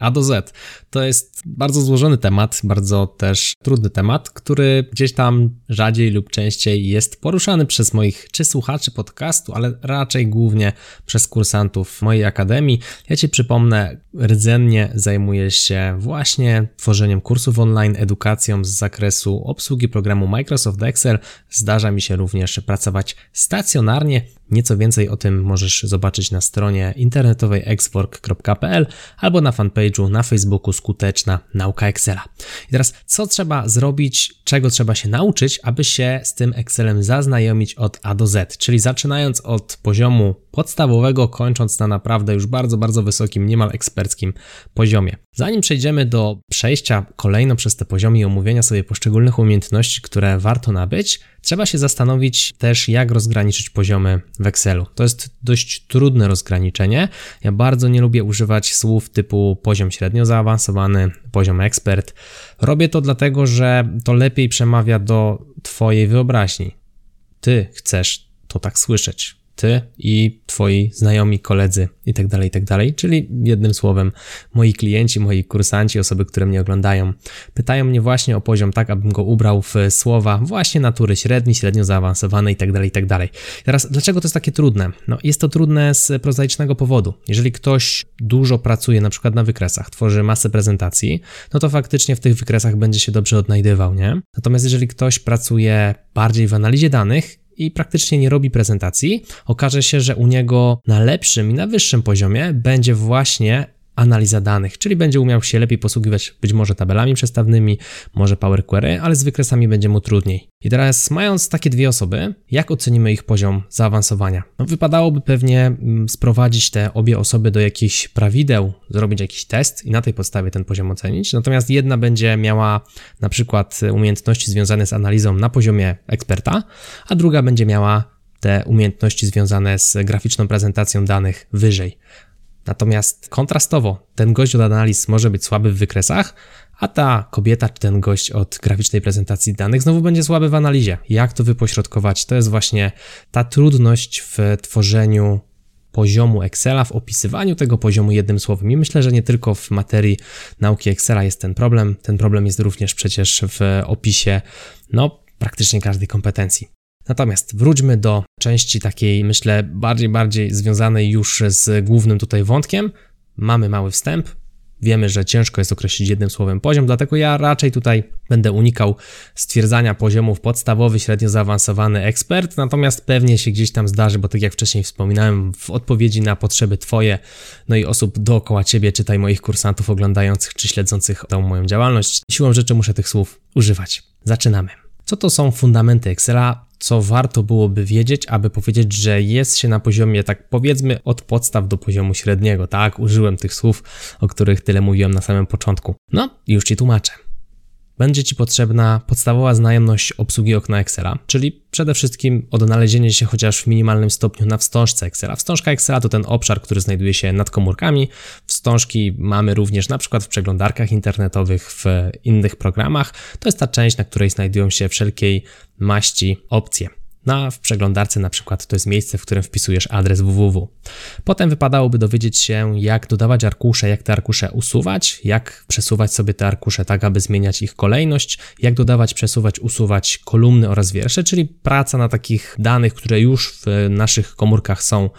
a do Z. To jest bardzo złożony temat, bardzo też trudny temat, który gdzieś tam rzadziej lub częściej jest poruszany przez moich czy słuchaczy podcastu, ale raczej głównie przez kursantów mojej akademii. Ja Ci przypomnę, rdzennie zajmuję się właśnie tworzeniem kursów online, edukacją z zakresu obsługi programu Microsoft Excel. Zdarza mi się również pracować stacjonarnie. Nieco więcej o tym możesz zobaczyć na stronie internetowej exwork.pl albo na fanpage na Facebooku skuteczna nauka Excela. I teraz, co trzeba zrobić, czego trzeba się nauczyć, aby się z tym Excelem zaznajomić od A do Z, czyli zaczynając od poziomu podstawowego, kończąc na naprawdę już bardzo, bardzo wysokim, niemal eksperckim poziomie. Zanim przejdziemy do przejścia kolejno przez te poziomy i omówienia sobie poszczególnych umiejętności, które warto nabyć, trzeba się zastanowić też, jak rozgraniczyć poziomy w Excelu. To jest dość trudne rozgraniczenie. Ja bardzo nie lubię używać słów typu poziom średnio zaawansowany, poziom ekspert. Robię to dlatego, że to lepiej przemawia do Twojej wyobraźni. Ty chcesz to tak słyszeć ty i twoi znajomi, koledzy itd., tak itd., tak czyli jednym słowem moi klienci, moi kursanci, osoby, które mnie oglądają, pytają mnie właśnie o poziom tak, abym go ubrał w słowa właśnie natury średni, średnio zaawansowane itd., itd. Teraz, dlaczego to jest takie trudne? No, jest to trudne z prozaicznego powodu. Jeżeli ktoś dużo pracuje na przykład na wykresach, tworzy masę prezentacji, no to faktycznie w tych wykresach będzie się dobrze odnajdywał, nie? Natomiast jeżeli ktoś pracuje bardziej w analizie danych i praktycznie nie robi prezentacji, okaże się, że u niego na lepszym i na wyższym poziomie będzie właśnie analiza danych, czyli będzie umiał się lepiej posługiwać być może tabelami przestawnymi, może Power Query, ale z wykresami będzie mu trudniej. I teraz mając takie dwie osoby, jak ocenimy ich poziom zaawansowania? No, wypadałoby pewnie mm, sprowadzić te obie osoby do jakichś prawideł, zrobić jakiś test i na tej podstawie ten poziom ocenić. Natomiast jedna będzie miała na przykład umiejętności związane z analizą na poziomie eksperta, a druga będzie miała te umiejętności związane z graficzną prezentacją danych wyżej. Natomiast kontrastowo ten gość od analiz może być słaby w wykresach, a ta kobieta czy ten gość od graficznej prezentacji danych znowu będzie słaby w analizie. Jak to wypośrodkować? To jest właśnie ta trudność w tworzeniu poziomu Excela, w opisywaniu tego poziomu jednym słowem. I myślę, że nie tylko w materii nauki Excela jest ten problem. Ten problem jest również przecież w opisie, no, praktycznie każdej kompetencji. Natomiast wróćmy do części takiej, myślę, bardziej, bardziej związanej już z głównym tutaj wątkiem. Mamy mały wstęp, Wiemy, że ciężko jest określić jednym słowem poziom, dlatego ja raczej tutaj będę unikał stwierdzania poziomów podstawowy, średnio zaawansowany, ekspert, natomiast pewnie się gdzieś tam zdarzy, bo tak jak wcześniej wspominałem, w odpowiedzi na potrzeby Twoje, no i osób dookoła Ciebie, czytaj moich kursantów oglądających czy śledzących tą moją działalność, siłą rzeczy muszę tych słów używać. Zaczynamy. Co to są fundamenty Excela? Co warto byłoby wiedzieć, aby powiedzieć, że jest się na poziomie, tak powiedzmy, od podstaw do poziomu średniego, tak? Użyłem tych słów, o których tyle mówiłem na samym początku. No, już ci tłumaczę będzie Ci potrzebna podstawowa znajomość obsługi okna Excela, czyli przede wszystkim odnalezienie się chociaż w minimalnym stopniu na wstążce Excela. Wstążka Excela to ten obszar, który znajduje się nad komórkami. Wstążki mamy również na przykład w przeglądarkach internetowych, w innych programach. To jest ta część, na której znajdują się wszelkiej maści opcje. Na, w przeglądarce na przykład to jest miejsce, w którym wpisujesz adres www. Potem wypadałoby dowiedzieć się, jak dodawać arkusze, jak te arkusze usuwać, jak przesuwać sobie te arkusze tak, aby zmieniać ich kolejność, jak dodawać, przesuwać, usuwać kolumny oraz wiersze, czyli praca na takich danych, które już w naszych komórkach są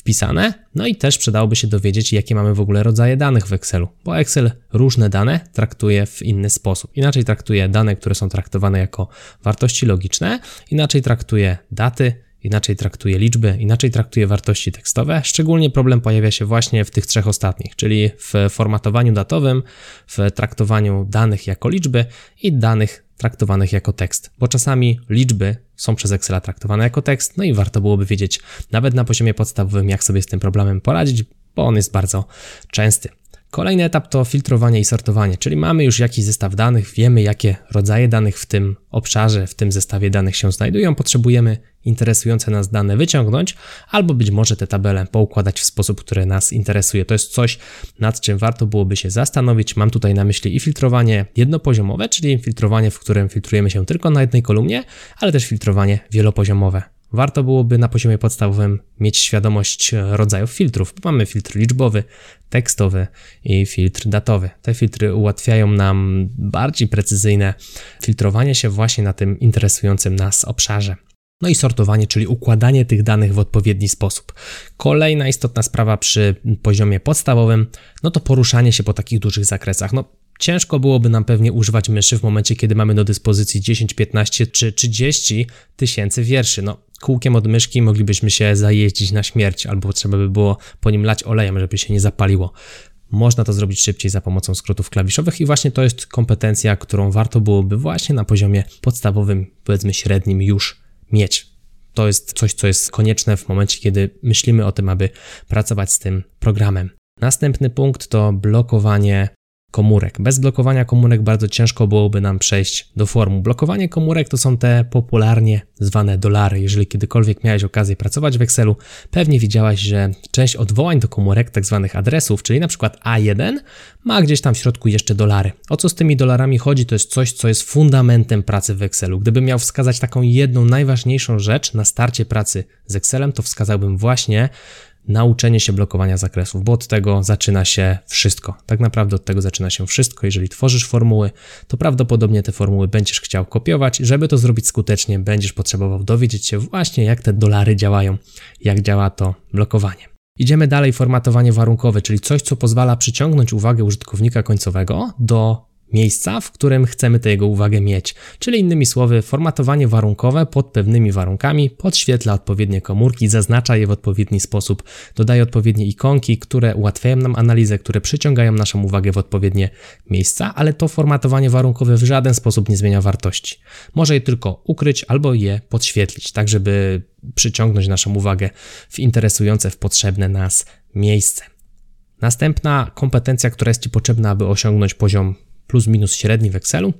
wpisane. No i też przydałoby się dowiedzieć, jakie mamy w ogóle rodzaje danych w Excelu, bo Excel różne dane traktuje w inny sposób. Inaczej traktuje dane, które są traktowane jako wartości logiczne, inaczej traktuje daty, inaczej traktuje liczby, inaczej traktuje wartości tekstowe. Szczególnie problem pojawia się właśnie w tych trzech ostatnich, czyli w formatowaniu datowym, w traktowaniu danych jako liczby i danych traktowanych jako tekst, bo czasami liczby są przez Excela traktowane jako tekst, no i warto byłoby wiedzieć nawet na poziomie podstawowym, jak sobie z tym problemem poradzić, bo on jest bardzo częsty. Kolejny etap to filtrowanie i sortowanie, czyli mamy już jakiś zestaw danych, wiemy jakie rodzaje danych w tym obszarze, w tym zestawie danych się znajdują, potrzebujemy interesujące nas dane wyciągnąć, albo być może te tabele poukładać w sposób, który nas interesuje. To jest coś, nad czym warto byłoby się zastanowić. Mam tutaj na myśli i filtrowanie jednopoziomowe, czyli filtrowanie, w którym filtrujemy się tylko na jednej kolumnie, ale też filtrowanie wielopoziomowe. Warto byłoby na poziomie podstawowym mieć świadomość e, rodzajów filtrów. Mamy filtr liczbowy, tekstowy i filtr datowy. Te filtry ułatwiają nam bardziej precyzyjne filtrowanie się właśnie na tym interesującym nas obszarze. No i sortowanie, czyli układanie tych danych w odpowiedni sposób. Kolejna istotna sprawa przy poziomie podstawowym, no to poruszanie się po takich dużych zakresach. No, ciężko byłoby nam pewnie używać myszy w momencie, kiedy mamy do dyspozycji 10, 15 czy 30 tysięcy wierszy. No, kółkiem od myszki moglibyśmy się zajeździć na śmierć, albo trzeba by było po nim lać olejem, żeby się nie zapaliło. Można to zrobić szybciej za pomocą skrótów klawiszowych i właśnie to jest kompetencja, którą warto byłoby właśnie na poziomie podstawowym, powiedzmy średnim już mieć. To jest coś, co jest konieczne w momencie, kiedy myślimy o tym, aby pracować z tym programem. Następny punkt to blokowanie komórek. Bez blokowania komórek bardzo ciężko byłoby nam przejść do formu. Blokowanie komórek to są te popularnie zwane dolary. Jeżeli kiedykolwiek miałeś okazję pracować w Excelu, pewnie widziałaś, że część odwołań do komórek, tak zwanych adresów, czyli na przykład A1, ma gdzieś tam w środku jeszcze dolary. O co z tymi dolarami chodzi? To jest coś, co jest fundamentem pracy w Excelu. Gdybym miał wskazać taką jedną najważniejszą rzecz na starcie pracy z Excelem, to wskazałbym właśnie nauczenie się blokowania zakresów, bo od tego zaczyna się wszystko. Tak naprawdę od tego zaczyna się wszystko. Jeżeli tworzysz formuły, to prawdopodobnie te formuły będziesz chciał kopiować. Żeby to zrobić skutecznie, będziesz potrzebował dowiedzieć się właśnie, jak te dolary działają, jak działa to blokowanie. Idziemy dalej, formatowanie warunkowe, czyli coś, co pozwala przyciągnąć uwagę użytkownika końcowego do miejsca, w którym chcemy tę jego uwagę mieć. Czyli innymi słowy, formatowanie warunkowe pod pewnymi warunkami podświetla odpowiednie komórki, zaznacza je w odpowiedni sposób, dodaje odpowiednie ikonki, które ułatwiają nam analizę, które przyciągają naszą uwagę w odpowiednie miejsca, ale to formatowanie warunkowe w żaden sposób nie zmienia wartości. Może je tylko ukryć albo je podświetlić, tak żeby przyciągnąć naszą uwagę w interesujące, w potrzebne nas miejsce. Następna kompetencja, która jest Ci potrzebna, aby osiągnąć poziom plus minus średni w Excelu,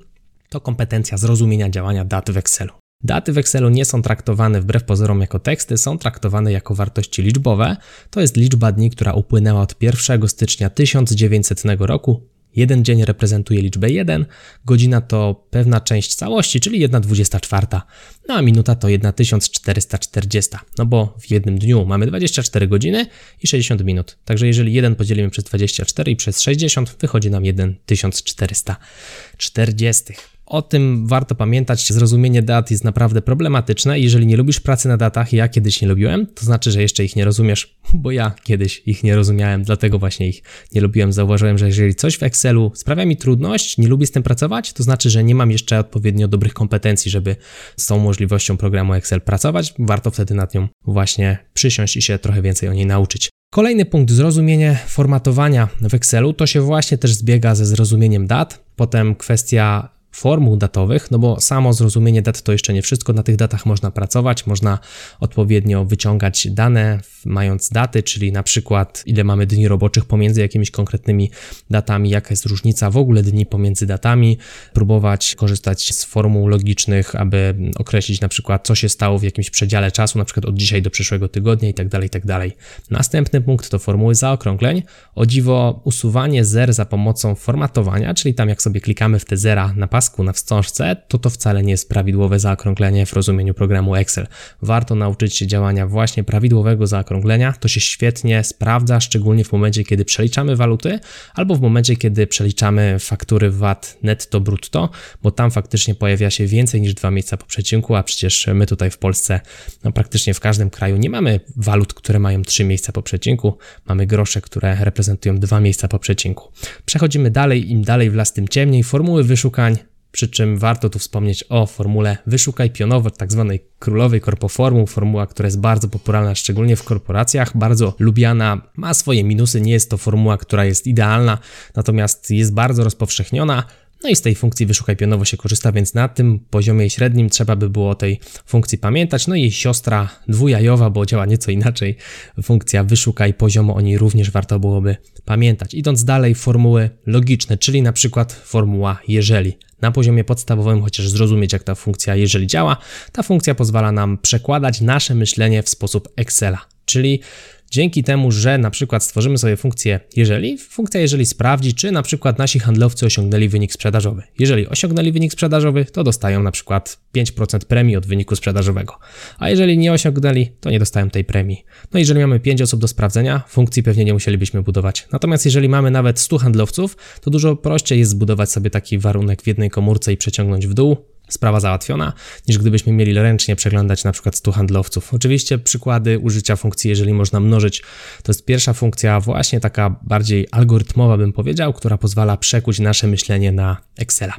to kompetencja zrozumienia działania dat w Excelu. Daty w Excelu nie są traktowane wbrew pozorom jako teksty, są traktowane jako wartości liczbowe. To jest liczba dni, która upłynęła od 1 stycznia 1900 roku Jeden dzień reprezentuje liczbę 1, godzina to pewna część całości, czyli 1,24, no a minuta to 1440, no bo w jednym dniu mamy 24 godziny i 60 minut. Także jeżeli 1 podzielimy przez 24 i przez 60, wychodzi nam 1440. O tym warto pamiętać. Zrozumienie dat jest naprawdę problematyczne. Jeżeli nie lubisz pracy na datach, ja kiedyś nie lubiłem, to znaczy, że jeszcze ich nie rozumiesz, bo ja kiedyś ich nie rozumiałem, dlatego właśnie ich nie lubiłem. Zauważyłem, że jeżeli coś w Excelu sprawia mi trudność, nie lubię z tym pracować, to znaczy, że nie mam jeszcze odpowiednio dobrych kompetencji, żeby z tą możliwością programu Excel pracować. Warto wtedy nad nią właśnie przysiąść i się trochę więcej o niej nauczyć. Kolejny punkt, zrozumienie formatowania w Excelu, to się właśnie też zbiega ze zrozumieniem dat. Potem kwestia formuł datowych, no bo samo zrozumienie dat to jeszcze nie wszystko. Na tych datach można pracować, można odpowiednio wyciągać dane, mając daty, czyli na przykład ile mamy dni roboczych pomiędzy jakimiś konkretnymi datami, jaka jest różnica w ogóle dni pomiędzy datami, próbować korzystać z formuł logicznych, aby określić na przykład, co się stało w jakimś przedziale czasu, na przykład od dzisiaj do przyszłego tygodnia i tak dalej, tak dalej. Następny punkt to formuły zaokrągleń. O dziwo, usuwanie zer za pomocą formatowania, czyli tam jak sobie klikamy w te zera na pasku na wstążce, to to wcale nie jest prawidłowe zaokrąglenie w rozumieniu programu Excel. Warto nauczyć się działania właśnie prawidłowego zaokrąglenia. To się świetnie sprawdza, szczególnie w momencie, kiedy przeliczamy waluty albo w momencie, kiedy przeliczamy faktury VAT netto brutto, bo tam faktycznie pojawia się więcej niż dwa miejsca po przecinku, a przecież my tutaj w Polsce no praktycznie w każdym kraju nie mamy walut, które mają trzy miejsca po przecinku. Mamy grosze, które reprezentują dwa miejsca po przecinku. Przechodzimy dalej, im dalej w las, tym ciemniej. Formuły wyszukań przy czym warto tu wspomnieć o formule wyszukaj pionowo, tak zwanej królowej korpoformu, formuła, która jest bardzo popularna, szczególnie w korporacjach, bardzo lubiana, ma swoje minusy, nie jest to formuła, która jest idealna, natomiast jest bardzo rozpowszechniona, No i z tej funkcji wyszukaj pionowo się korzysta, więc na tym poziomie średnim trzeba by było o tej funkcji pamiętać. No i jej siostra dwujajowa, bo działa nieco inaczej, funkcja wyszukaj poziomo, o niej również warto byłoby pamiętać. Idąc dalej, formuły logiczne, czyli na przykład formuła jeżeli. Na poziomie podstawowym, chociaż zrozumieć jak ta funkcja jeżeli działa, ta funkcja pozwala nam przekładać nasze myślenie w sposób Excela. Czyli Dzięki temu, że na przykład stworzymy sobie funkcję jeżeli, funkcja jeżeli sprawdzi, czy na przykład nasi handlowcy osiągnęli wynik sprzedażowy. Jeżeli osiągnęli wynik sprzedażowy, to dostają na przykład 5% premii od wyniku sprzedażowego. A jeżeli nie osiągnęli, to nie dostają tej premii. No jeżeli mamy 5 osób do sprawdzenia, funkcji pewnie nie musielibyśmy budować. Natomiast jeżeli mamy nawet 100 handlowców, to dużo prościej jest zbudować sobie taki warunek w jednej komórce i przeciągnąć w dół, sprawa załatwiona, niż gdybyśmy mieli ręcznie przeglądać na przykład 100 handlowców. Oczywiście przykłady użycia funkcji, jeżeli można mnożyć, to jest pierwsza funkcja właśnie taka bardziej algorytmowa bym powiedział, która pozwala przekuć nasze myślenie na Excela.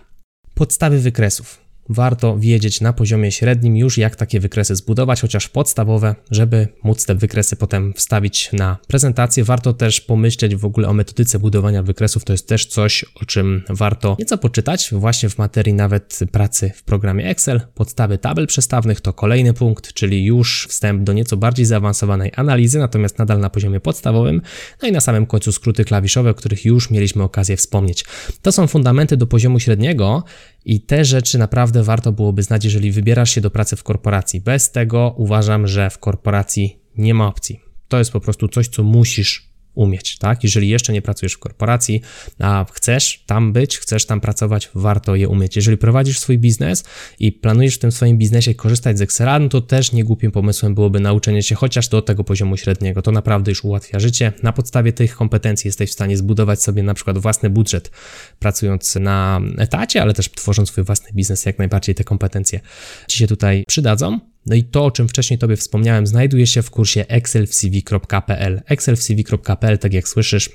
Podstawy wykresów warto wiedzieć na poziomie średnim już jak takie wykresy zbudować, chociaż podstawowe, żeby móc te wykresy potem wstawić na prezentację. Warto też pomyśleć w ogóle o metodyce budowania wykresów, to jest też coś, o czym warto nieco poczytać właśnie w materii nawet pracy w programie Excel. Podstawy tabel przestawnych to kolejny punkt, czyli już wstęp do nieco bardziej zaawansowanej analizy, natomiast nadal na poziomie podstawowym. No i na samym końcu skróty klawiszowe, o których już mieliśmy okazję wspomnieć. To są fundamenty do poziomu średniego i te rzeczy naprawdę warto byłoby znać, jeżeli wybierasz się do pracy w korporacji. Bez tego uważam, że w korporacji nie ma opcji. To jest po prostu coś, co musisz umieć, tak? Jeżeli jeszcze nie pracujesz w korporacji, a chcesz tam być, chcesz tam pracować, warto je umieć. Jeżeli prowadzisz swój biznes i planujesz w tym swoim biznesie korzystać z Excela, no to też niegłupim pomysłem byłoby nauczenie się chociaż do tego poziomu średniego. To naprawdę już ułatwia życie. Na podstawie tych kompetencji jesteś w stanie zbudować sobie na przykład własny budżet, pracując na etacie, ale też tworząc swój własny biznes, jak najbardziej te kompetencje Ci się tutaj przydadzą. No i to, o czym wcześniej Tobie wspomniałem, znajduje się w kursie excelwcv.pl. excelwcv.pl, tak jak słyszysz,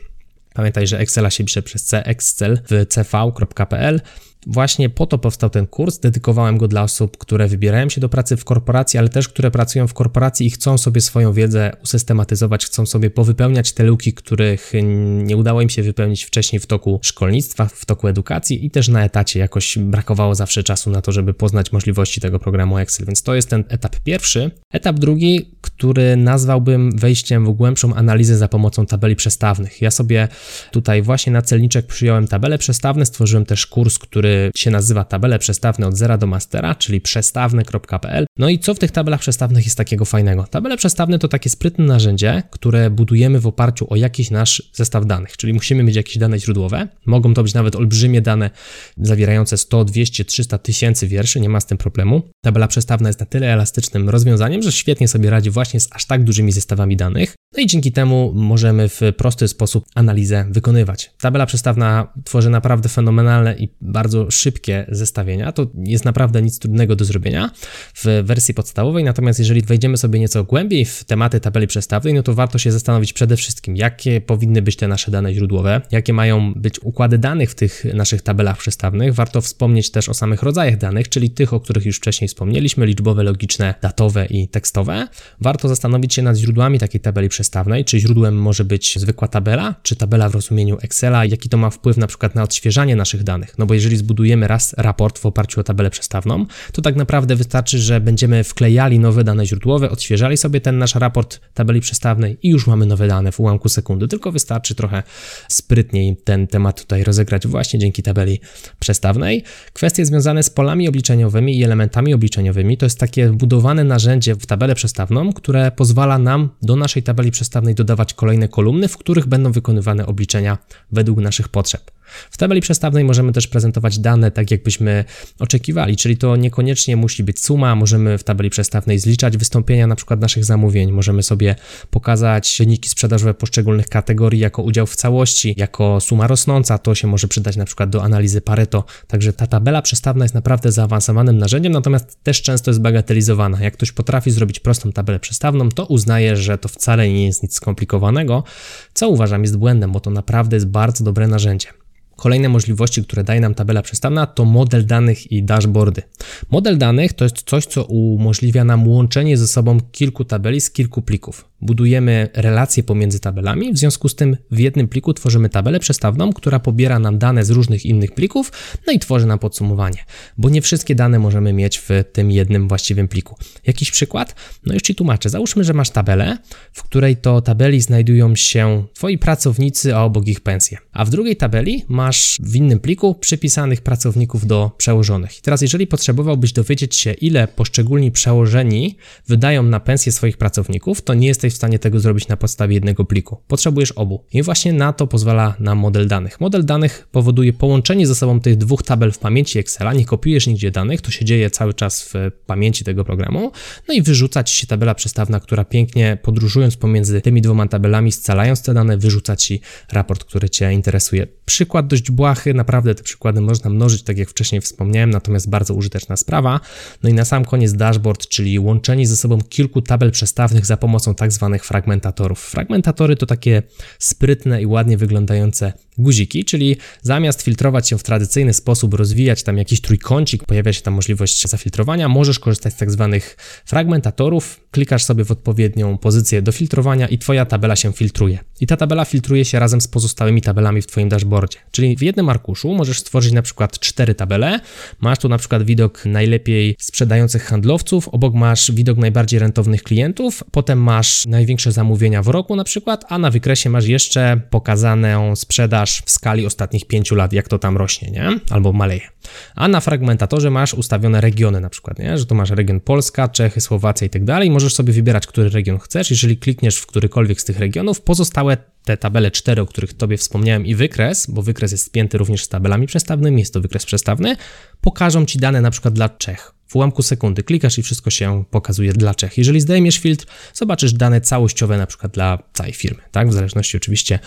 Pamiętaj, że Excela się pisze przez C, excel w cv.pl Właśnie po to powstał ten kurs. Dedykowałem go dla osób, które wybierają się do pracy w korporacji, ale też które pracują w korporacji i chcą sobie swoją wiedzę usystematyzować, chcą sobie powypełniać te luki, których nie udało im się wypełnić wcześniej w toku szkolnictwa, w toku edukacji i też na etacie jakoś brakowało zawsze czasu na to, żeby poznać możliwości tego programu Excel. Więc to jest ten etap pierwszy. Etap drugi, który nazwałbym wejściem w głębszą analizę za pomocą tabeli przestawnych. Ja sobie tutaj właśnie na celniczek przyjąłem tabele przestawne, stworzyłem też kurs, który się nazywa tabele przestawne od zera do mastera, czyli przestawne.pl. No i co w tych tabelach przestawnych jest takiego fajnego? Tabele przestawne to takie sprytne narzędzie, które budujemy w oparciu o jakiś nasz zestaw danych, czyli musimy mieć jakieś dane źródłowe. Mogą to być nawet olbrzymie dane zawierające 100, 200, 300 tysięcy wierszy, nie ma z tym problemu. Tabela przestawna jest na tyle elastycznym rozwiązaniem, że świetnie sobie radzi właśnie z aż tak dużymi zestawami danych. No i dzięki temu możemy w prosty sposób analizę wykonywać. Tabela przestawna tworzy naprawdę fenomenalne i bardzo szybkie zestawienia. To jest naprawdę nic trudnego do zrobienia w wersji podstawowej, natomiast jeżeli wejdziemy sobie nieco głębiej w tematy tabeli przestawnej, no to warto się zastanowić przede wszystkim, jakie powinny być te nasze dane źródłowe, jakie mają być układy danych w tych naszych tabelach przestawnych. Warto wspomnieć też o samych rodzajach danych, czyli tych, o których już wcześniej wspomnieliśmy, liczbowe, logiczne, datowe i tekstowe. Warto zastanowić się nad źródłami takiej tabeli przestawnej, czy źródłem może być zwykła tabela, czy tabela w rozumieniu Excela, jaki to ma wpływ na przykład na odświeżanie naszych danych. No bo jeżeli zbudujemy raz raport w oparciu o tabelę przestawną, to tak naprawdę wystarczy, że będziemy wklejali nowe dane źródłowe, odświeżali sobie ten nasz raport tabeli przestawnej i już mamy nowe dane w ułamku sekundy. Tylko wystarczy trochę sprytniej ten temat tutaj rozegrać właśnie dzięki tabeli przestawnej. Kwestie związane z polami obliczeniowymi i elementami obliczeniowymi to jest takie wbudowane narzędzie w tabelę przestawną, które pozwala nam do naszej tabeli przestawnej dodawać kolejne kolumny, w których będą wykonywane obliczenia według naszych potrzeb. W tabeli przestawnej możemy też prezentować dane tak, jakbyśmy oczekiwali, czyli to niekoniecznie musi być suma, możemy w tabeli przestawnej zliczać wystąpienia na przykład naszych zamówień, możemy sobie pokazać wyniki sprzedażowe poszczególnych kategorii jako udział w całości, jako suma rosnąca, to się może przydać na przykład do analizy Pareto, także ta tabela przestawna jest naprawdę zaawansowanym narzędziem, natomiast też często jest bagatelizowana. Jak ktoś potrafi zrobić prostą tabelę przestawną, to uznaje, że to wcale nie jest nic skomplikowanego, co uważam jest błędem, bo to naprawdę jest bardzo dobre narzędzie. Kolejne możliwości, które daje nam tabela przestawna, to model danych i dashboardy. Model danych to jest coś, co umożliwia nam łączenie ze sobą kilku tabeli z kilku plików. Budujemy relacje pomiędzy tabelami, w związku z tym w jednym pliku tworzymy tabelę przestawną, która pobiera nam dane z różnych innych plików, no i tworzy nam podsumowanie, bo nie wszystkie dane możemy mieć w tym jednym właściwym pliku. Jakiś przykład? No już Ci tłumaczę. Załóżmy, że masz tabelę, w której to tabeli znajdują się Twoi pracownicy, a obok ich pensje, a w drugiej tabeli masz w innym pliku przypisanych pracowników do przełożonych. I teraz jeżeli potrzebowałbyś dowiedzieć się, ile poszczególni przełożeni wydają na pensję swoich pracowników, to nie jesteś w stanie tego zrobić na podstawie jednego pliku. Potrzebujesz obu. I właśnie na to pozwala nam model danych. Model danych powoduje połączenie ze sobą tych dwóch tabel w pamięci Excela, nie kopiujesz nigdzie danych, to się dzieje cały czas w pamięci tego programu, no i wyrzuca ci się tabela przestawna, która pięknie podróżując pomiędzy tymi dwoma tabelami, scalając te dane, wyrzuca ci raport, który cię interesuje. Przykład dość błahy, naprawdę te przykłady można mnożyć, tak jak wcześniej wspomniałem, natomiast bardzo użyteczna sprawa. No i na sam koniec dashboard, czyli łączenie ze sobą kilku tabel przestawnych za pomocą tak zwanych fragmentatorów. Fragmentatory to takie sprytne i ładnie wyglądające guziki, czyli zamiast filtrować się w tradycyjny sposób, rozwijać tam jakiś trójkącik, pojawia się tam możliwość zafiltrowania, możesz korzystać z tak zwanych fragmentatorów, klikasz sobie w odpowiednią pozycję do filtrowania i Twoja tabela się filtruje. I ta tabela filtruje się razem z pozostałymi tabelami w Twoim dashboardzie. Czyli w jednym arkuszu możesz stworzyć na przykład cztery tabele, masz tu na przykład widok najlepiej sprzedających handlowców, obok masz widok najbardziej rentownych klientów, potem masz największe zamówienia w roku na przykład, a na wykresie masz jeszcze pokazaną sprzedaż w skali ostatnich pięciu lat, jak to tam rośnie, nie? Albo maleje. A na fragmentatorze masz ustawione regiony na przykład, nie? Że tu masz region Polska, Czechy, Słowacja i tak dalej. Możesz sobie wybierać, który region chcesz. Jeżeli klikniesz w którykolwiek z tych regionów, pozostałe te tabele 4, o których Tobie wspomniałem i wykres, bo wykres jest spięty również z tabelami przestawnymi, jest to wykres przestawny, pokażą Ci dane na przykład dla Czech w ułamku sekundy klikasz i wszystko się pokazuje dla Czech. Jeżeli zdejmiesz filtr, zobaczysz dane całościowe na przykład dla całej firmy, tak? W zależności oczywiście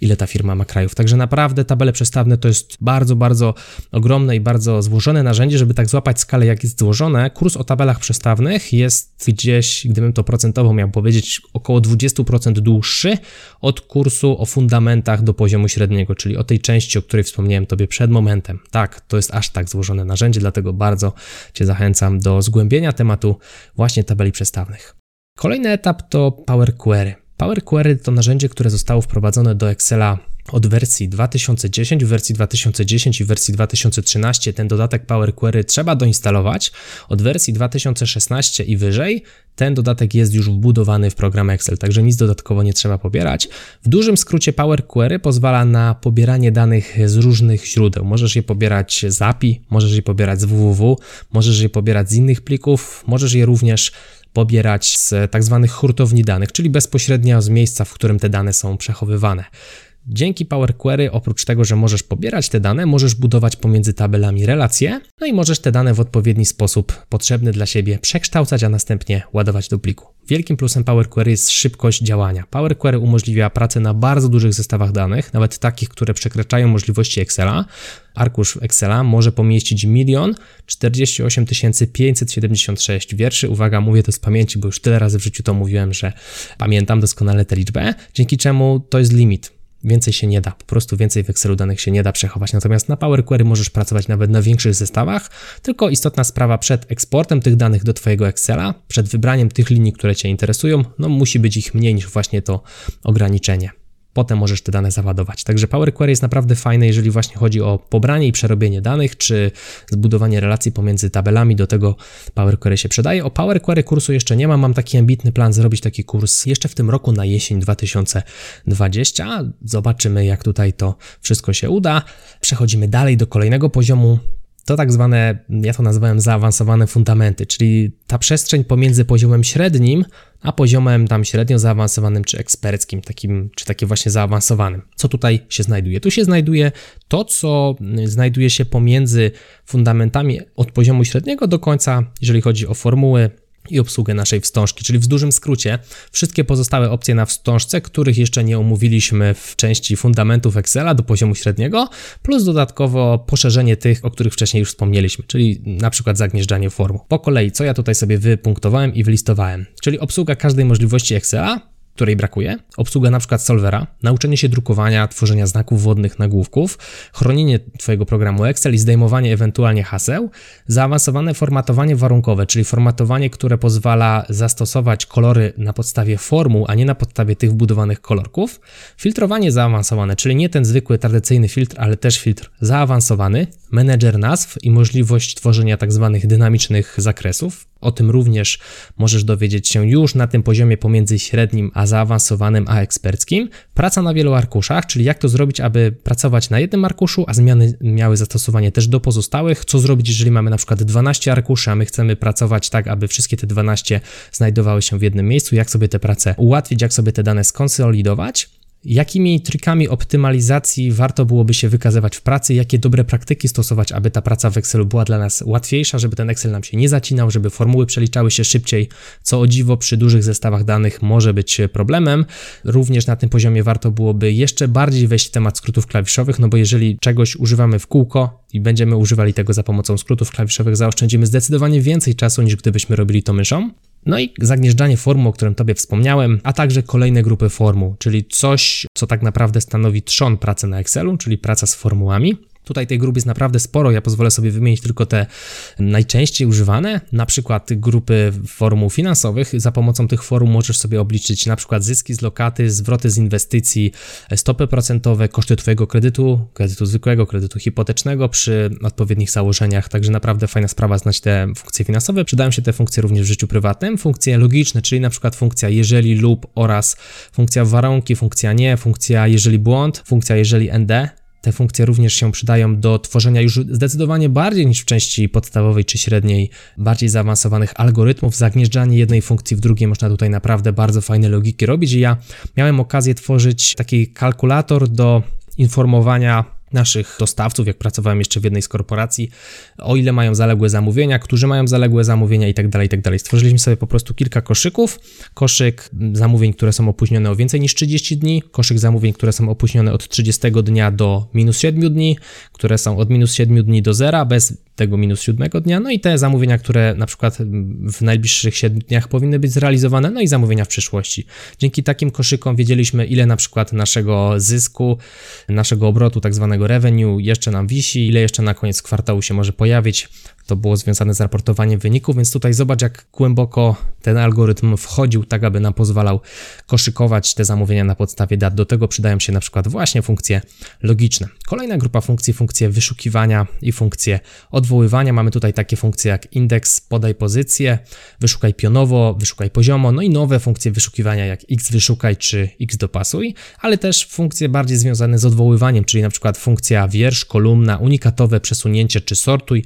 ile ta firma ma krajów. Także naprawdę tabele przestawne to jest bardzo, bardzo ogromne i bardzo złożone narzędzie, żeby tak złapać skalę jak jest złożone. Kurs o tabelach przestawnych jest gdzieś, gdybym to procentowo miał powiedzieć, około 20% dłuższy od kursu o fundamentach do poziomu średniego, czyli o tej części, o której wspomniałem Tobie przed momentem. Tak, to jest aż tak złożone narzędzie, dlatego bardzo Cię zachęcam zachęcam do zgłębienia tematu właśnie tabeli przestawnych. Kolejny etap to Power Query. Power Query to narzędzie, które zostało wprowadzone do Excela od wersji 2010, w wersji 2010 i wersji 2013 ten dodatek Power Query trzeba doinstalować. Od wersji 2016 i wyżej ten dodatek jest już wbudowany w program Excel, także nic dodatkowo nie trzeba pobierać. W dużym skrócie Power Query pozwala na pobieranie danych z różnych źródeł. Możesz je pobierać z API, możesz je pobierać z www, możesz je pobierać z innych plików, możesz je również pobierać z tak zwanych hurtowni danych, czyli bezpośrednio z miejsca, w którym te dane są przechowywane. Dzięki Power Query, oprócz tego, że możesz pobierać te dane, możesz budować pomiędzy tabelami relacje, no i możesz te dane w odpowiedni sposób potrzebny dla siebie przekształcać, a następnie ładować do pliku. Wielkim plusem Power Query jest szybkość działania. Power Query umożliwia pracę na bardzo dużych zestawach danych, nawet takich, które przekraczają możliwości Excela. Arkusz Excela może pomieścić 1 48 576 wierszy. Uwaga, mówię to z pamięci, bo już tyle razy w życiu to mówiłem, że pamiętam doskonale tę liczbę, dzięki czemu to jest limit. Więcej się nie da, po prostu więcej w Excelu danych się nie da przechować. Natomiast na Power Query możesz pracować nawet na większych zestawach, tylko istotna sprawa przed eksportem tych danych do Twojego Excela, przed wybraniem tych linii, które Cię interesują, no musi być ich mniej niż właśnie to ograniczenie potem możesz te dane załadować. Także Power Query jest naprawdę fajne, jeżeli właśnie chodzi o pobranie i przerobienie danych, czy zbudowanie relacji pomiędzy tabelami, do tego Power Query się przydaje. O Power Query kursu jeszcze nie mam, mam taki ambitny plan zrobić taki kurs jeszcze w tym roku na jesień 2020. Zobaczymy jak tutaj to wszystko się uda. Przechodzimy dalej do kolejnego poziomu, to tak zwane, ja to nazywałem zaawansowane fundamenty, czyli ta przestrzeń pomiędzy poziomem średnim, a poziomem tam średnio zaawansowanym czy eksperckim, takim, czy takim właśnie zaawansowanym. Co tutaj się znajduje? Tu się znajduje to, co znajduje się pomiędzy fundamentami od poziomu średniego do końca, jeżeli chodzi o formuły, i obsługę naszej wstążki, czyli w dużym skrócie wszystkie pozostałe opcje na wstążce, których jeszcze nie omówiliśmy w części fundamentów Excela do poziomu średniego, plus dodatkowo poszerzenie tych, o których wcześniej już wspomnieliśmy, czyli na przykład zagnieżdżanie formu. Po kolei, co ja tutaj sobie wypunktowałem i wylistowałem, czyli obsługa każdej możliwości Excela, której brakuje, obsługa na przykład solvera, nauczenie się drukowania, tworzenia znaków wodnych, nagłówków, chronienie Twojego programu Excel i zdejmowanie ewentualnie haseł, zaawansowane formatowanie warunkowe, czyli formatowanie, które pozwala zastosować kolory na podstawie formuł, a nie na podstawie tych wbudowanych kolorków, filtrowanie zaawansowane, czyli nie ten zwykły, tradycyjny filtr, ale też filtr zaawansowany, menedżer nazw i możliwość tworzenia tak zwanych dynamicznych zakresów, o tym również możesz dowiedzieć się już na tym poziomie pomiędzy średnim a zaawansowanym a eksperckim. Praca na wielu arkuszach, czyli jak to zrobić, aby pracować na jednym arkuszu, a zmiany miały zastosowanie też do pozostałych. Co zrobić, jeżeli mamy na przykład 12 arkuszy, a my chcemy pracować tak, aby wszystkie te 12 znajdowały się w jednym miejscu, jak sobie tę pracę ułatwić, jak sobie te dane skonsolidować. Jakimi trikami optymalizacji warto byłoby się wykazywać w pracy? Jakie dobre praktyki stosować, aby ta praca w Excelu była dla nas łatwiejsza, żeby ten Excel nam się nie zacinał, żeby formuły przeliczały się szybciej, co o dziwo przy dużych zestawach danych może być problemem. Również na tym poziomie warto byłoby jeszcze bardziej wejść w temat skrótów klawiszowych, no bo jeżeli czegoś używamy w kółko i będziemy używali tego za pomocą skrótów klawiszowych, zaoszczędzimy zdecydowanie więcej czasu niż gdybyśmy robili to myszą. No i zagnieżdżanie formuł, o którym Tobie wspomniałem, a także kolejne grupy formuł, czyli coś, co tak naprawdę stanowi trzon pracy na Excelu, czyli praca z formułami. Tutaj tej grupy jest naprawdę sporo, ja pozwolę sobie wymienić tylko te najczęściej używane, na przykład grupy formuł finansowych. Za pomocą tych formuł możesz sobie obliczyć na przykład zyski z lokaty, zwroty z inwestycji, stopy procentowe, koszty Twojego kredytu, kredytu zwykłego, kredytu hipotecznego przy odpowiednich założeniach. Także naprawdę fajna sprawa znać te funkcje finansowe. Przydają się te funkcje również w życiu prywatnym. Funkcje logiczne, czyli na przykład funkcja jeżeli lub oraz funkcja warunki, funkcja nie, funkcja jeżeli błąd, funkcja jeżeli ND te funkcje również się przydają do tworzenia już zdecydowanie bardziej niż w części podstawowej czy średniej, bardziej zaawansowanych algorytmów. Zagnieżdżanie jednej funkcji w drugiej można tutaj naprawdę bardzo fajne logiki robić. I ja miałem okazję tworzyć taki kalkulator do informowania naszych dostawców, jak pracowałem jeszcze w jednej z korporacji, o ile mają zaległe zamówienia, którzy mają zaległe zamówienia i tak dalej, i tak dalej. Stworzyliśmy sobie po prostu kilka koszyków. Koszyk zamówień, które są opóźnione o więcej niż 30 dni, koszyk zamówień, które są opóźnione od 30 dnia do minus 7 dni, które są od minus 7 dni do zera, bez tego minus 7 dnia, no i te zamówienia, które na przykład w najbliższych 7 dniach powinny być zrealizowane, no i zamówienia w przyszłości. Dzięki takim koszykom wiedzieliśmy, ile na przykład naszego zysku, naszego obrotu, tak zwanego revenue jeszcze nam wisi, ile jeszcze na koniec kwartału się może pojawić. To było związane z raportowaniem wyników, więc tutaj zobacz, jak głęboko ten algorytm wchodził, tak aby nam pozwalał koszykować te zamówienia na podstawie dat. Do tego przydają się na przykład właśnie funkcje logiczne. Kolejna grupa funkcji, funkcje wyszukiwania i funkcje odwoływania. Mamy tutaj takie funkcje jak indeks, podaj pozycję, wyszukaj pionowo, wyszukaj poziomo, no i nowe funkcje wyszukiwania jak x wyszukaj czy x dopasuj, ale też funkcje bardziej związane z odwoływaniem, czyli na przykład funkcja wiersz, kolumna, unikatowe przesunięcie czy sortuj,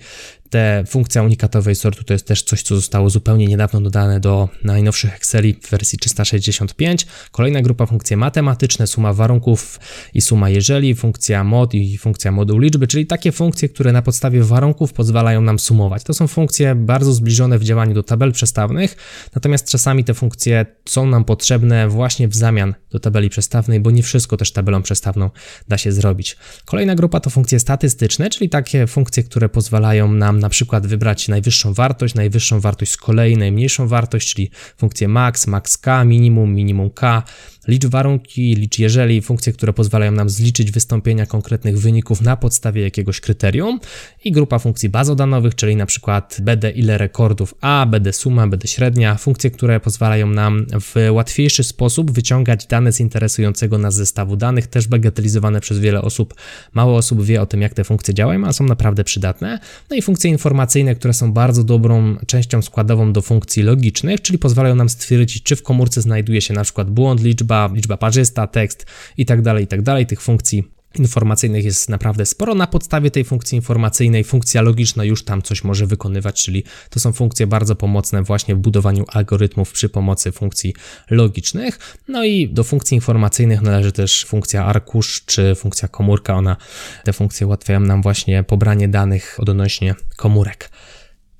te funkcja unikatowej sortu to jest też coś, co zostało zupełnie niedawno dodane do najnowszych Exceli w wersji 365. Kolejna grupa funkcje matematyczne, suma warunków i suma jeżeli, funkcja mod i funkcja moduł liczby, czyli takie funkcje, które na podstawie warunków pozwalają nam sumować. To są funkcje bardzo zbliżone w działaniu do tabel przestawnych, natomiast czasami te funkcje są nam potrzebne właśnie w zamian do tabeli przestawnej, bo nie wszystko też tabelą przestawną da się zrobić. Kolejna grupa to funkcje statystyczne, czyli takie funkcje, które pozwalają nam na przykład wybrać najwyższą wartość, najwyższą wartość z kolei najmniejszą wartość, czyli funkcję max, max k, minimum, minimum k, licz warunki, licz jeżeli, funkcje, które pozwalają nam zliczyć wystąpienia konkretnych wyników na podstawie jakiegoś kryterium i grupa funkcji bazodanowych, czyli na przykład BD ile rekordów A, BD suma, BD średnia, funkcje, które pozwalają nam w łatwiejszy sposób wyciągać dane z interesującego nas zestawu danych, też bagatelizowane przez wiele osób. Mało osób wie o tym, jak te funkcje działają, a są naprawdę przydatne. No i funkcje informacyjne, które są bardzo dobrą częścią składową do funkcji logicznych, czyli pozwalają nam stwierdzić, czy w komórce znajduje się na przykład błąd, liczba, liczba parzysta, tekst i tak dalej, i tak dalej. Tych funkcji informacyjnych jest naprawdę sporo. Na podstawie tej funkcji informacyjnej funkcja logiczna już tam coś może wykonywać, czyli to są funkcje bardzo pomocne właśnie w budowaniu algorytmów przy pomocy funkcji logicznych. No i do funkcji informacyjnych należy też funkcja arkusz czy funkcja komórka. Ona, te funkcje ułatwiają nam właśnie pobranie danych odnośnie komórek.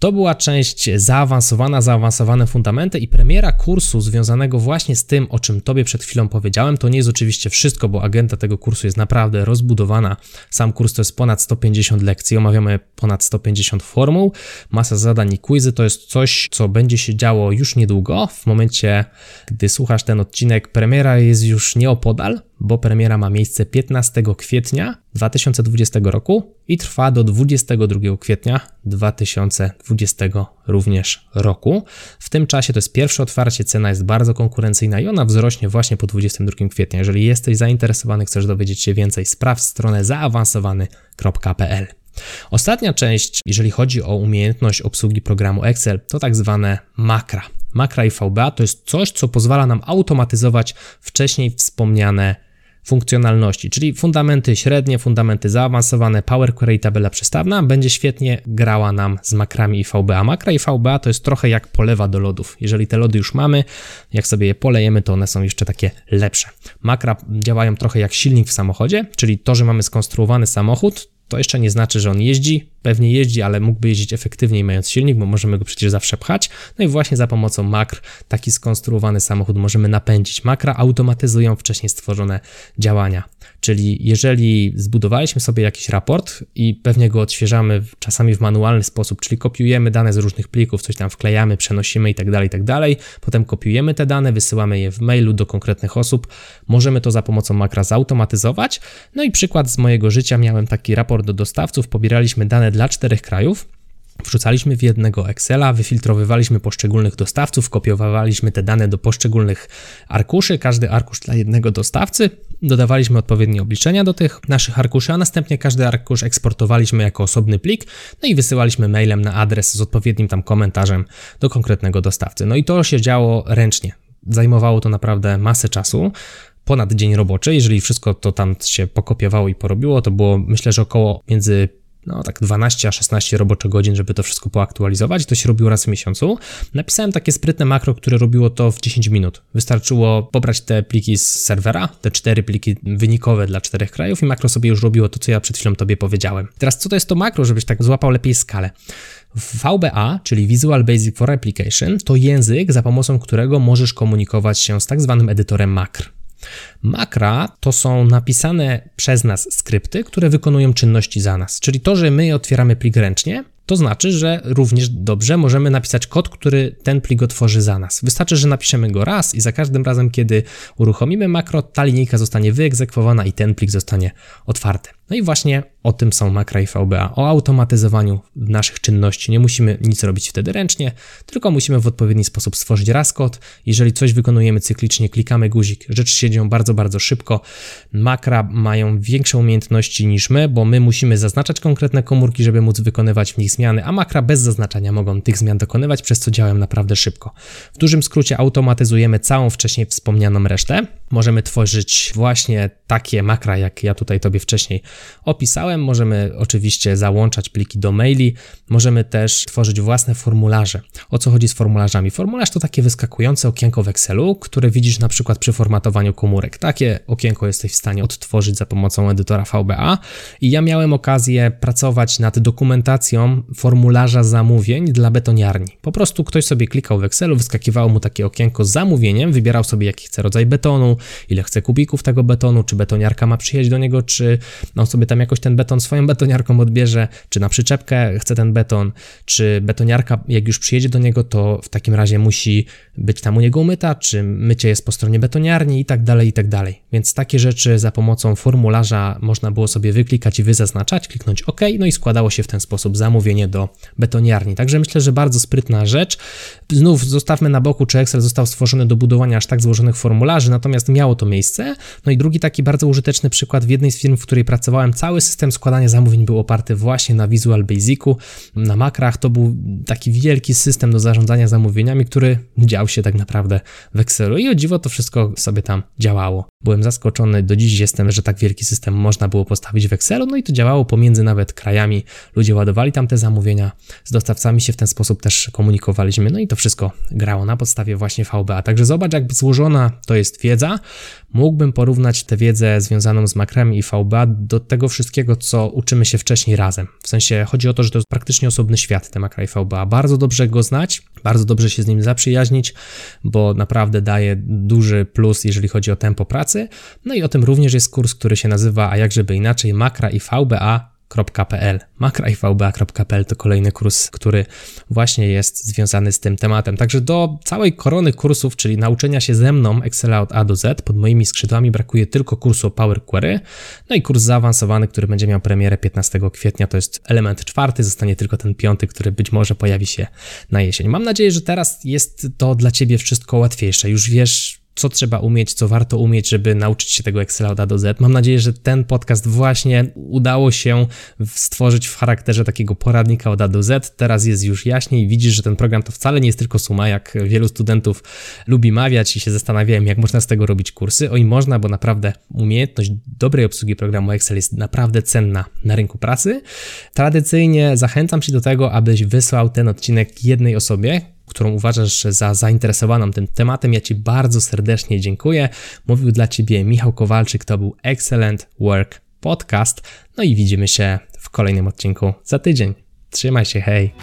To była część zaawansowana, zaawansowane fundamenty i premiera kursu związanego właśnie z tym, o czym Tobie przed chwilą powiedziałem. To nie jest oczywiście wszystko, bo agenda tego kursu jest naprawdę rozbudowana. Sam kurs to jest ponad 150 lekcji, omawiamy ponad 150 formuł, masa zadań i quizy. To jest coś, co będzie się działo już niedługo. W momencie, gdy słuchasz ten odcinek, premiera jest już nieopodal, bo premiera ma miejsce 15 kwietnia 2020 roku i trwa do 22 kwietnia 2020 również roku. W tym czasie to jest pierwsze otwarcie, cena jest bardzo konkurencyjna i ona wzrośnie właśnie po 22 kwietnia. Jeżeli jesteś zainteresowany, chcesz dowiedzieć się więcej, sprawdź stronę zaawansowany.pl. Ostatnia część, jeżeli chodzi o umiejętność obsługi programu Excel, to tak zwane makra. Makra i VBA to jest coś, co pozwala nam automatyzować wcześniej wspomniane funkcjonalności, czyli fundamenty średnie, fundamenty zaawansowane, Power Query i tabela przestawna będzie świetnie grała nam z makrami i VBA. Makra i VBA to jest trochę jak polewa do lodów. Jeżeli te lody już mamy, jak sobie je polejemy, to one są jeszcze takie lepsze. Makra działają trochę jak silnik w samochodzie, czyli to, że mamy skonstruowany samochód, to jeszcze nie znaczy, że on jeździ, pewnie jeździ, ale mógłby jeździć efektywniej mając silnik, bo możemy go przecież zawsze pchać. No i właśnie za pomocą makr taki skonstruowany samochód możemy napędzić. Makra automatyzują wcześniej stworzone działania. Czyli jeżeli zbudowaliśmy sobie jakiś raport i pewnie go odświeżamy czasami w manualny sposób, czyli kopiujemy dane z różnych plików, coś tam wklejamy, przenosimy i tak dalej, i tak potem kopiujemy te dane, wysyłamy je w mailu do konkretnych osób, możemy to za pomocą makra zautomatyzować. No i przykład z mojego życia, miałem taki raport do dostawców, pobieraliśmy dane dla czterech krajów, Wrzucaliśmy w jednego Excela, wyfiltrowywaliśmy poszczególnych dostawców, kopiowaliśmy te dane do poszczególnych arkuszy, każdy arkusz dla jednego dostawcy, dodawaliśmy odpowiednie obliczenia do tych naszych arkuszy, a następnie każdy arkusz eksportowaliśmy jako osobny plik, no i wysyłaliśmy mailem na adres z odpowiednim tam komentarzem do konkretnego dostawcy. No i to się działo ręcznie. Zajmowało to naprawdę masę czasu ponad dzień roboczy. Jeżeli wszystko to tam się pokopiowało i porobiło, to było myślę, że około między no tak 12 a 16 roboczych godzin, żeby to wszystko poaktualizować. To się robiło raz w miesiącu. Napisałem takie sprytne makro, które robiło to w 10 minut. Wystarczyło pobrać te pliki z serwera, te cztery pliki wynikowe dla czterech krajów i makro sobie już robiło to, co ja przed chwilą tobie powiedziałem. Teraz co to jest to makro, żebyś tak złapał lepiej skalę? VBA, czyli Visual Basic for Application, to język, za pomocą którego możesz komunikować się z tak zwanym edytorem makr. Makra to są napisane przez nas skrypty, które wykonują czynności za nas. Czyli to, że my otwieramy plik ręcznie, to znaczy, że również dobrze możemy napisać kod, który ten plik otworzy za nas. Wystarczy, że napiszemy go raz i za każdym razem, kiedy uruchomimy makro, ta linijka zostanie wyegzekwowana i ten plik zostanie otwarty. No i właśnie o tym są makra i VBA, o automatyzowaniu naszych czynności. Nie musimy nic robić wtedy ręcznie, tylko musimy w odpowiedni sposób stworzyć raz kod. Jeżeli coś wykonujemy cyklicznie, klikamy guzik, rzeczy się dzieją bardzo, bardzo szybko. Makra mają większe umiejętności niż my, bo my musimy zaznaczać konkretne komórki, żeby móc wykonywać w nich zmiany, a makra bez zaznaczania mogą tych zmian dokonywać, przez co działają naprawdę szybko. W dużym skrócie automatyzujemy całą wcześniej wspomnianą resztę. Możemy tworzyć właśnie takie makra, jak ja tutaj Tobie wcześniej opisałem. Możemy oczywiście załączać pliki do maili, możemy też tworzyć własne formularze. O co chodzi z formularzami? Formularz to takie wyskakujące okienko w Excelu, które widzisz na przykład przy formatowaniu komórek. Takie okienko jesteś w stanie odtworzyć za pomocą edytora VBA i ja miałem okazję pracować nad dokumentacją formularza zamówień dla betoniarni. Po prostu ktoś sobie klikał w Excelu, wyskakiwało mu takie okienko z zamówieniem, wybierał sobie jaki chce rodzaj betonu, ile chce kubików tego betonu, czy betoniarka ma przyjechać do niego, czy on sobie tam jakoś ten beton swoją betoniarką odbierze, czy na przyczepkę chce ten beton, czy betoniarka jak już przyjedzie do niego, to w takim razie musi być tam u niego umyta, czy mycie jest po stronie betoniarni i tak dalej, i tak dalej. Więc takie rzeczy za pomocą formularza można było sobie wyklikać i wyzaznaczać, kliknąć OK, no i składało się w ten sposób zamówienie do betoniarni. Także myślę, że bardzo sprytna rzecz. Znów zostawmy na boku, czy Excel został stworzony do budowania aż tak złożonych formularzy, natomiast miało to miejsce. No i drugi taki bardzo użyteczny przykład w jednej z firm, w której pracowałem, cały system składania zamówień był oparty właśnie na Visual Basicu, na makrach. To był taki wielki system do zarządzania zamówieniami, który dział się tak naprawdę w Excelu i o dziwo to wszystko sobie tam działało. Byłem zaskoczony, do dziś jestem, że tak wielki system można było postawić w Excelu, no i to działało pomiędzy nawet krajami. Ludzie ładowali tam te zamówienia, z dostawcami się w ten sposób też komunikowaliśmy, no i to wszystko grało na podstawie właśnie VBA. Także zobacz, jak złożona to jest wiedza. Mógłbym porównać tę wiedzę związaną z makrami i VBA do tego wszystkiego, co uczymy się wcześniej razem. W sensie chodzi o to, że to jest praktycznie osobny świat, i VBA. Bardzo dobrze go znać, bardzo dobrze się z nim zaprzyjaźnić, bo naprawdę daje duży plus, jeżeli chodzi o tempo pracy. No i o tym również jest kurs, który się nazywa, a jak żeby inaczej, makra i VBA makraivba.pl. makraivba.pl to kolejny kurs, który właśnie jest związany z tym tematem. Także do całej korony kursów, czyli nauczenia się ze mną Excela od A do Z, pod moimi skrzydłami brakuje tylko kursu Power Query, no i kurs zaawansowany, który będzie miał premierę 15 kwietnia, to jest element czwarty, zostanie tylko ten piąty, który być może pojawi się na jesień. Mam nadzieję, że teraz jest to dla Ciebie wszystko łatwiejsze. Już wiesz, co trzeba umieć, co warto umieć, żeby nauczyć się tego Excela od A do Z. Mam nadzieję, że ten podcast właśnie udało się stworzyć w charakterze takiego poradnika od A do Z. Teraz jest już jaśniej, widzisz, że ten program to wcale nie jest tylko suma, jak wielu studentów lubi mawiać i się zastanawiałem, jak można z tego robić kursy. Oj, można, bo naprawdę umiejętność dobrej obsługi programu Excel jest naprawdę cenna na rynku pracy. Tradycyjnie zachęcam Cię do tego, abyś wysłał ten odcinek jednej osobie, którą uważasz za zainteresowaną tym tematem. Ja Ci bardzo serdecznie dziękuję. Mówił dla Ciebie Michał Kowalczyk, to był Excellent Work Podcast. No i widzimy się w kolejnym odcinku za tydzień. Trzymaj się, hej!